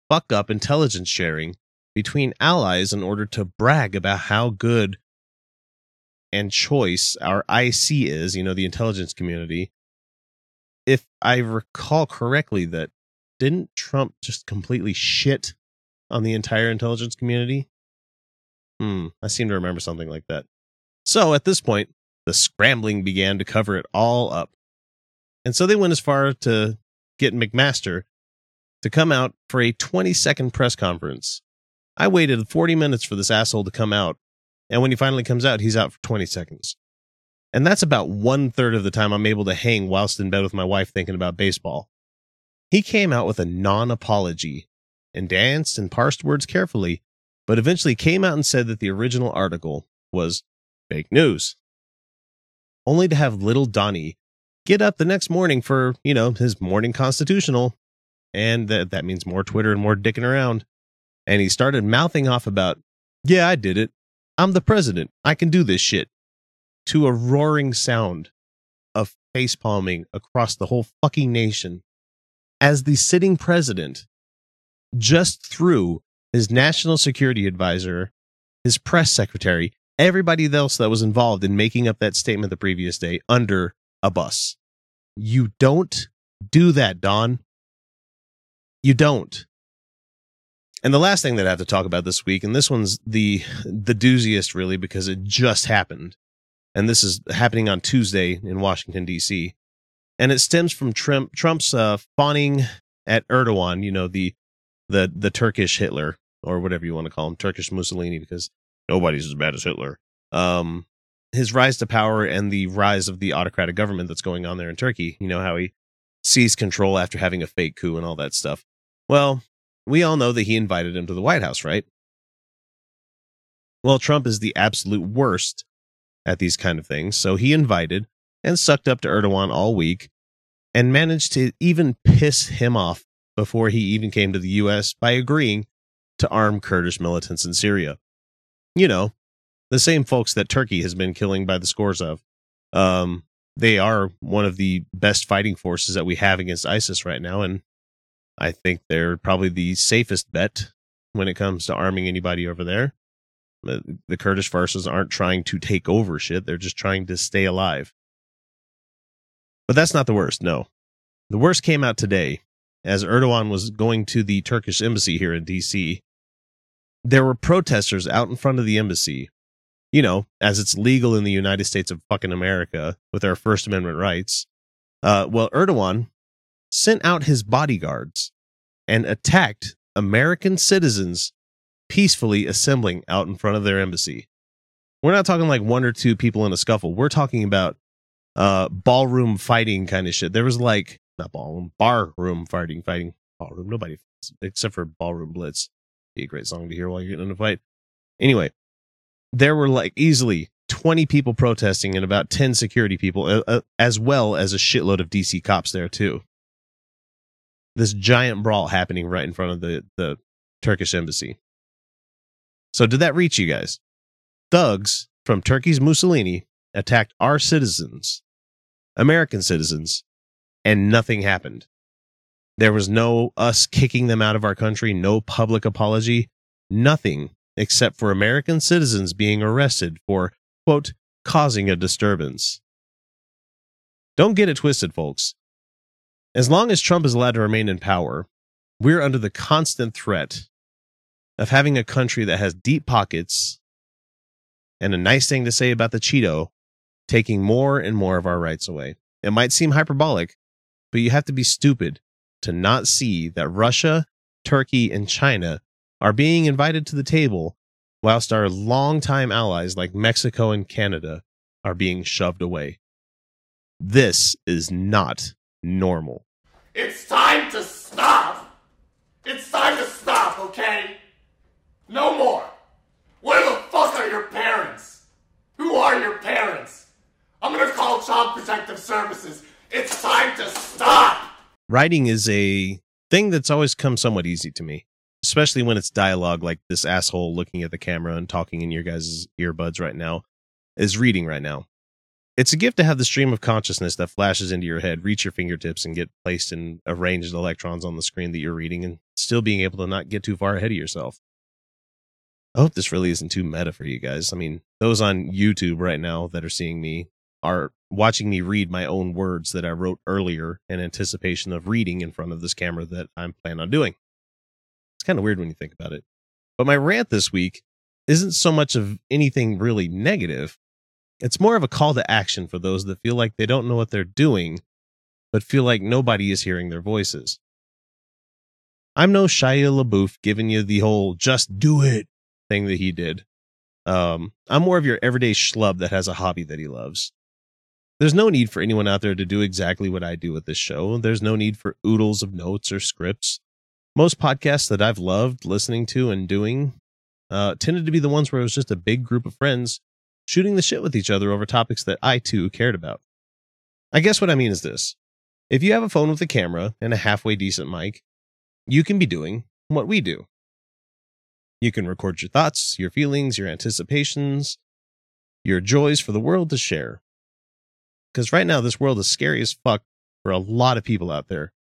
S2: fuck up intelligence sharing between allies in order to brag about how good and choice our IC is, you know, the intelligence community. If I recall correctly, that didn't Trump just completely shit on the entire intelligence community? Hmm, I seem to remember something like that. So at this point, the scrambling began to cover it all up. And so they went as far to get McMaster to come out for a 20 second press conference. I waited 40 minutes for this asshole to come out and when he finally comes out, he's out for 20 seconds. And that's about one third of the time I'm able to hang whilst in bed with my wife thinking about baseball. He came out with a non apology and danced and parsed words carefully, but eventually came out and said that the original article was fake news. Only to have little Donnie get up the next morning for, you know, his morning constitutional. And that, that means more Twitter and more dicking around. And he started mouthing off about, yeah, I did it. I'm the president. I can do this shit. To a roaring sound of face palming across the whole fucking nation as the sitting president just threw his national security advisor, his press secretary, everybody else that was involved in making up that statement the previous day under a bus. You don't do that, Don. You don't. And the last thing that I have to talk about this week, and this one's the the dooziest really because it just happened. And this is happening on Tuesday in Washington, D.C. And it stems from Trump, Trump's uh, fawning at Erdogan, you know, the the the Turkish Hitler, or whatever you want to call him, Turkish Mussolini, because nobody's as bad as Hitler. Um, his rise to power and the rise of the autocratic government that's going on there in Turkey. You know how he seized control after having a fake coup and all that stuff. Well, we all know that he invited him to the White House, right? Well, Trump is the absolute worst at these kind of things. So he invited and sucked up to Erdogan all week and managed to even piss him off before he even came to the US by agreeing to arm Kurdish militants in Syria. You know, the same folks that Turkey has been killing by the scores of. Um, they are one of the best fighting forces that we have against ISIS right now. And I think they're probably the safest bet when it comes to arming anybody over there. The Kurdish forces aren't trying to take over shit, they're just trying to stay alive. But that's not the worst, no. The worst came out today as Erdogan was going to the Turkish embassy here in DC. There were protesters out in front of the embassy, you know, as it's legal in the United States of fucking America with our First Amendment rights. Uh, well, Erdogan sent out his bodyguards and attacked American citizens peacefully assembling out in front of their embassy. We're not talking like one or two people in a scuffle. We're talking about uh ballroom fighting kind of shit. There was like not ballroom, barroom fighting, fighting ballroom. Nobody except for ballroom blitz. Be a great song to hear while you're getting in a fight. Anyway, there were like easily 20 people protesting and about 10 security people, uh, uh, as well as a shitload of DC cops there too. This giant brawl happening right in front of the the Turkish embassy. So did that reach you guys? Thugs from Turkey's Mussolini attacked our citizens, American citizens, and nothing happened. There was no us kicking them out of our country, no public apology, nothing except for American citizens being arrested for, quote, causing a disturbance. Don't get it twisted, folks. As long as Trump is allowed to remain in power, we're under the constant threat of having a country that has deep pockets and a nice thing to say about the Cheeto taking more and more of our rights away. It might seem hyperbolic, but you have to be stupid to not see that Russia, Turkey, and China are being invited to the table whilst our longtime allies like Mexico and Canada are being shoved away. This is not normal.
S20: It's time to stop. It's time to stop, okay? No more. Where the fuck are your parents? Who are your parents? I'm gonna call Child Protective Services. It's time to stop.
S2: Writing is a thing that's always come somewhat easy to me, especially when it's dialogue like this asshole looking at the camera and talking in your guys' earbuds right now is reading right now. It's a gift to have the stream of consciousness that flashes into your head reach your fingertips and get placed in arranged electrons on the screen that you're reading and still being able to not get too far ahead of yourself. I hope this really isn't too meta for you guys. I mean, those on YouTube right now that are seeing me are watching me read my own words that I wrote earlier in anticipation of reading in front of this camera that I'm planning on doing. It's kind of weird when you think about it. But my rant this week isn't so much of anything really negative. It's more of a call to action for those that feel like they don't know what they're doing, but feel like nobody is hearing their voices. I'm no Shia LaBeouf giving you the whole just do it thing that he did. Um, I'm more of your everyday schlub that has a hobby that he loves. There's no need for anyone out there to do exactly what I do with this show. There's no need for oodles of notes or scripts. Most podcasts that I've loved listening to and doing uh, tended to be the ones where it was just a big group of friends shooting the shit with each other over topics that I too cared about. I guess what I mean is this if you have a phone with a camera and a halfway decent mic, you can be doing what we do. You can record your thoughts, your feelings, your anticipations, your joys for the world to share. Because right now, this world is scary as fuck for a lot of people out there.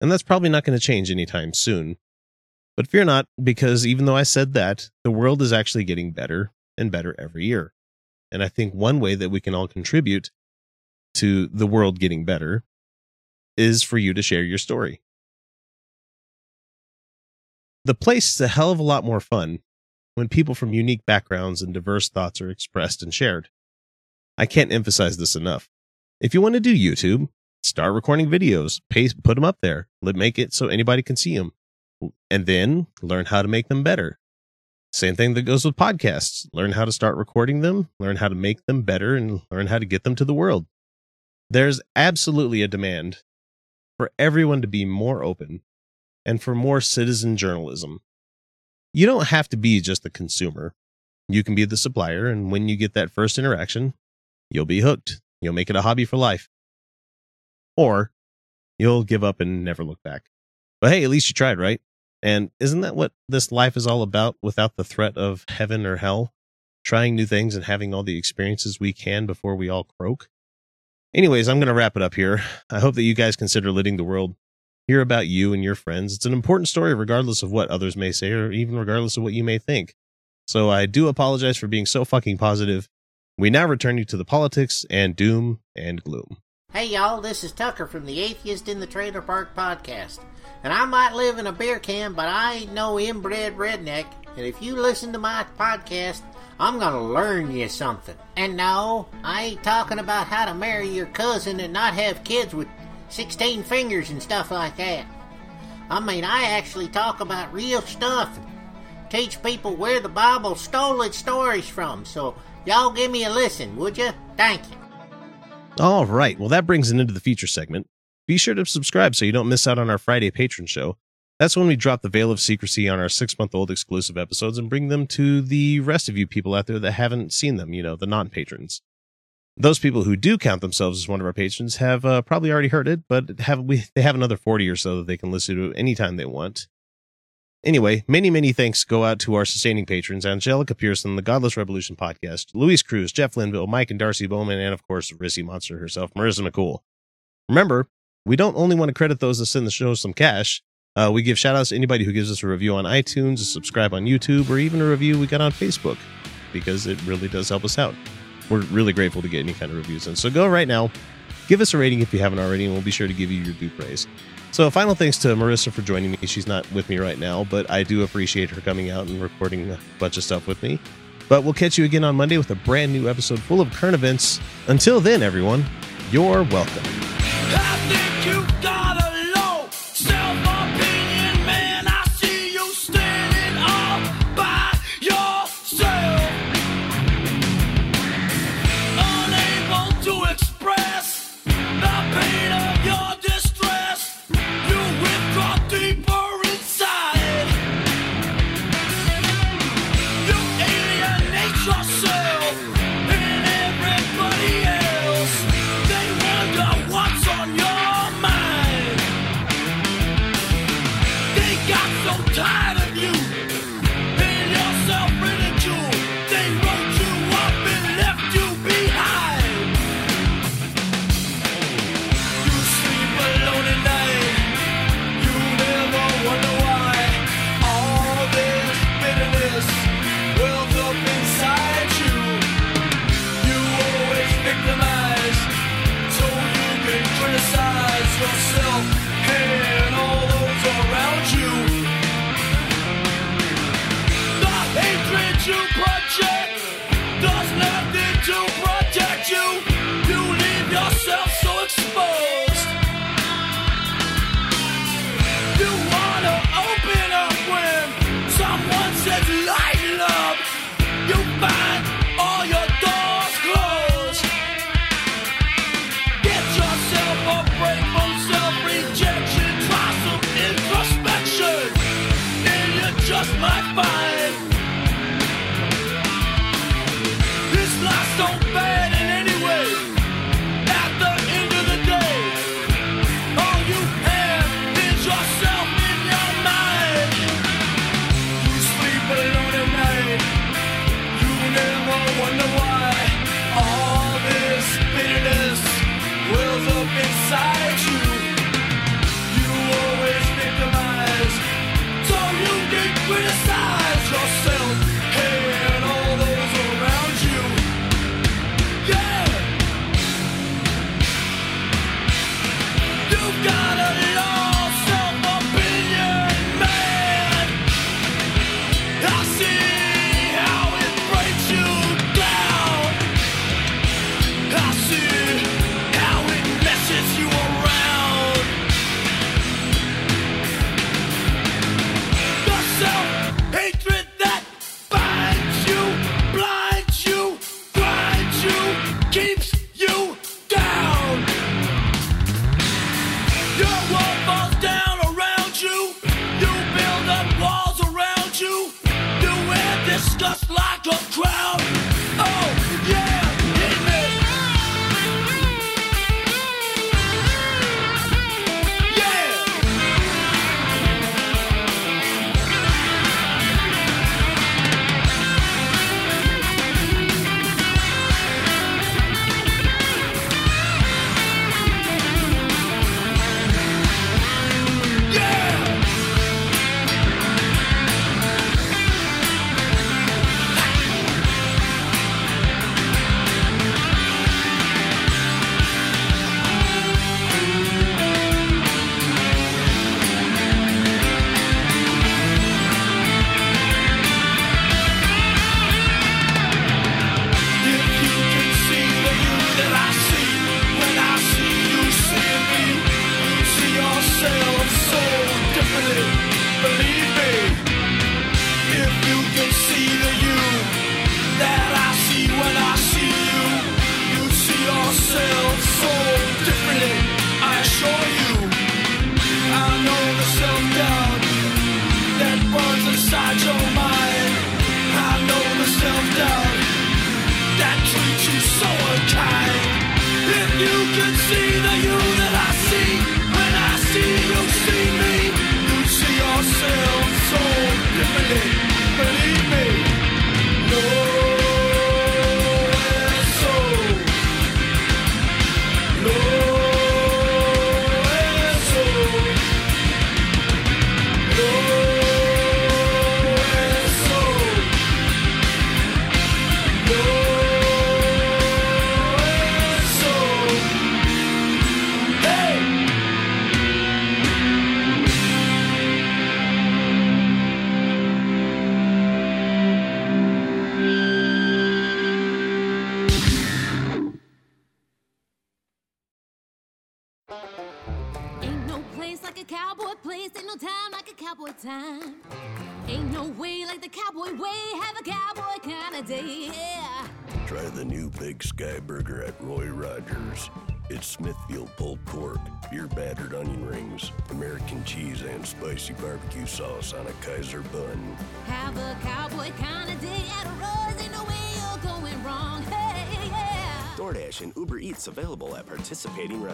S2: And that's probably not going to change anytime soon. But fear not, because even though I said that, the world is actually getting better. and better every year. And I think one way that we can all contribute to the world getting better is for you to share your story. The place is a hell of a lot more fun when people from unique backgrounds and diverse thoughts are expressed and shared. I can't emphasize this enough. If you want to do YouTube, start recording videos, paste, put them up there, make it so anybody can see them, and then learn how to make them better. Same thing that goes with podcasts. Learn how to start recording them, learn how to make them better, and learn how to get them to the world. There's absolutely a demand for everyone to be more open and for more citizen journalism. You don't have to be just the consumer. You can be the supplier, and when you get that first interaction, you'll be hooked. You'll make it a hobby for life. Or you'll give up and never look back. But hey, at least you tried, right? And isn't that what this life is all about without the threat of heaven or hell? Trying new things and having all the experiences we can before we all croak? Anyways, I'm going to wrap it up here. I hope that you guys consider letting the world hear about you and your friends. It's an important story, regardless of what others may say or even regardless of what you may think. So I do apologize for being so fucking positive. We now return you to the politics and doom and gloom.
S21: Hey y'all, this is Tucker from the Atheist in the Trailer Park podcast. And I might live in a beer can, but I ain't no inbred redneck. And if you listen to my podcast, I'm gonna learn you something. And no, I ain't talking about how to marry your cousin and not have kids with 16 fingers and stuff like that. I mean, I actually talk about real stuff teach people where the Bible stole its stories from. So, y'all give me a listen, would you? Thank you.
S2: All right. Well, that brings it into the feature segment. Be sure to subscribe so you don't miss out on our Friday patron show. That's when we drop the veil of secrecy on our six month old exclusive episodes and bring them to the rest of you people out there that haven't seen them, you know, the non patrons. Those people who do count themselves as one of our patrons have uh, probably already heard it, but have we they have another 40 or so that they can listen to anytime they want. Anyway, many, many thanks go out to our sustaining patrons Angelica Pearson, the Godless Revolution podcast, Luis Cruz, Jeff Linville, Mike and Darcy Bowman, and of course, Rissy Monster herself, Marissa McCool. Remember, we don't only want to credit those that send the show some cash. Uh, we give shout outs to anybody who gives us a review on iTunes, a subscribe on YouTube, or even a review we got on Facebook because it really does help us out. We're really grateful to get any kind of reviews. And so go right now, give us a rating if you haven't already, and we'll be sure to give you your due praise. So, a final thanks to Marissa for joining me. She's not with me right now, but I do appreciate her coming out and recording a bunch of stuff with me. But we'll catch you again on Monday with a brand new episode full of current events. Until then, everyone, you're welcome.
S22: time.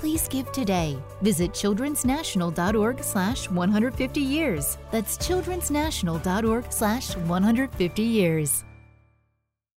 S23: Please give today. Visit childrensnational.org slash 150 years. That's childrensnational.org slash 150 years.